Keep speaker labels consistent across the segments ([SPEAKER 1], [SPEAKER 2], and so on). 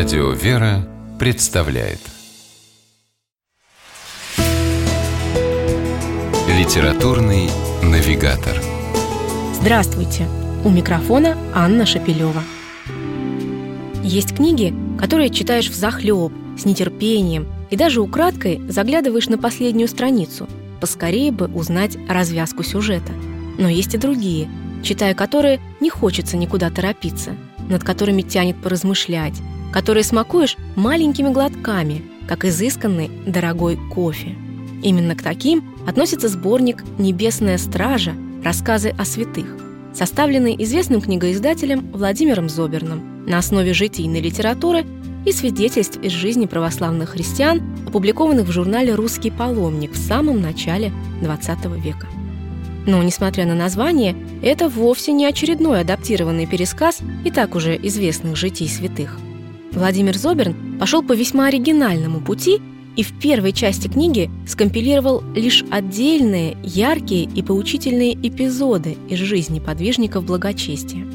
[SPEAKER 1] Радио «Вера» представляет Литературный навигатор
[SPEAKER 2] Здравствуйте! У микрофона Анна Шапилева. Есть книги, которые читаешь в захлеб, с нетерпением и даже украдкой заглядываешь на последнюю страницу, поскорее бы узнать развязку сюжета. Но есть и другие, читая которые не хочется никуда торопиться, над которыми тянет поразмышлять, которые смакуешь маленькими глотками, как изысканный дорогой кофе. Именно к таким относится сборник «Небесная стража. Рассказы о святых», составленный известным книгоиздателем Владимиром Зоберным на основе житийной литературы и свидетельств из жизни православных христиан, опубликованных в журнале «Русский паломник» в самом начале XX века. Но, несмотря на название, это вовсе не очередной адаптированный пересказ и так уже известных житий святых. Владимир Зоберн пошел по весьма оригинальному пути и в первой части книги скомпилировал лишь отдельные, яркие и поучительные эпизоды из жизни подвижников благочестия.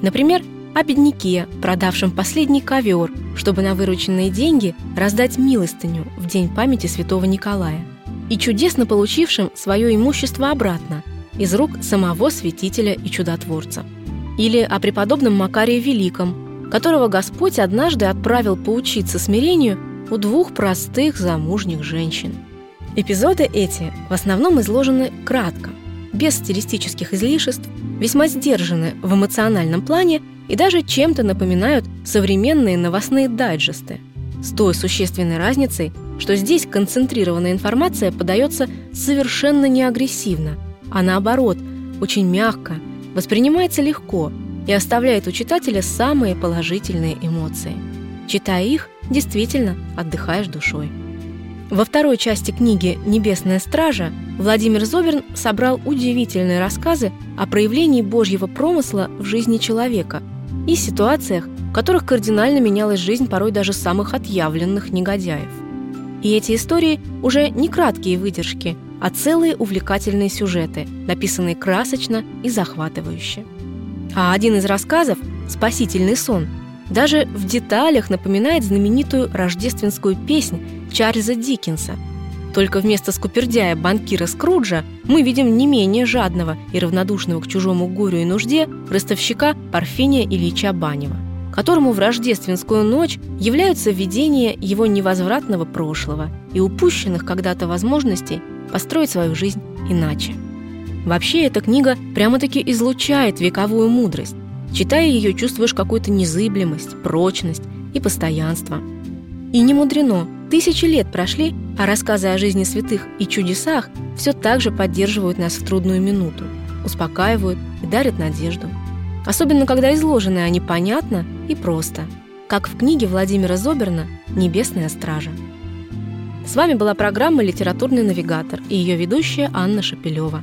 [SPEAKER 2] Например, о бедняке, продавшем последний ковер, чтобы на вырученные деньги раздать милостыню в день памяти святого Николая, и чудесно получившим свое имущество обратно из рук самого святителя и чудотворца. Или о преподобном Макарии Великом, которого Господь однажды отправил поучиться смирению у двух простых замужних женщин. Эпизоды эти в основном изложены кратко, без стилистических излишеств, весьма сдержаны в эмоциональном плане и даже чем-то напоминают современные новостные дайджесты, с той существенной разницей, что здесь концентрированная информация подается совершенно не агрессивно, а наоборот, очень мягко, воспринимается легко и оставляет у читателя самые положительные эмоции. Читая их, действительно отдыхаешь душой. Во второй части книги «Небесная стража» Владимир Зоверн собрал удивительные рассказы о проявлении Божьего промысла в жизни человека и ситуациях, в которых кардинально менялась жизнь порой даже самых отъявленных негодяев. И эти истории уже не краткие выдержки, а целые увлекательные сюжеты, написанные красочно и захватывающе. А один из рассказов «Спасительный сон» даже в деталях напоминает знаменитую рождественскую песнь Чарльза Диккенса. Только вместо скупердяя банкира Скруджа мы видим не менее жадного и равнодушного к чужому горю и нужде ростовщика Парфения Ильича Банева, которому в рождественскую ночь являются видения его невозвратного прошлого и упущенных когда-то возможностей построить свою жизнь иначе. Вообще, эта книга прямо-таки излучает вековую мудрость, Читая ее, чувствуешь какую-то незыблемость, прочность и постоянство. И не мудрено, тысячи лет прошли, а рассказы о жизни святых и чудесах все так же поддерживают нас в трудную минуту, успокаивают и дарят надежду. Особенно, когда изложены они понятно и просто, как в книге Владимира Зоберна «Небесная стража». С вами была программа «Литературный навигатор» и ее ведущая Анна Шапилева.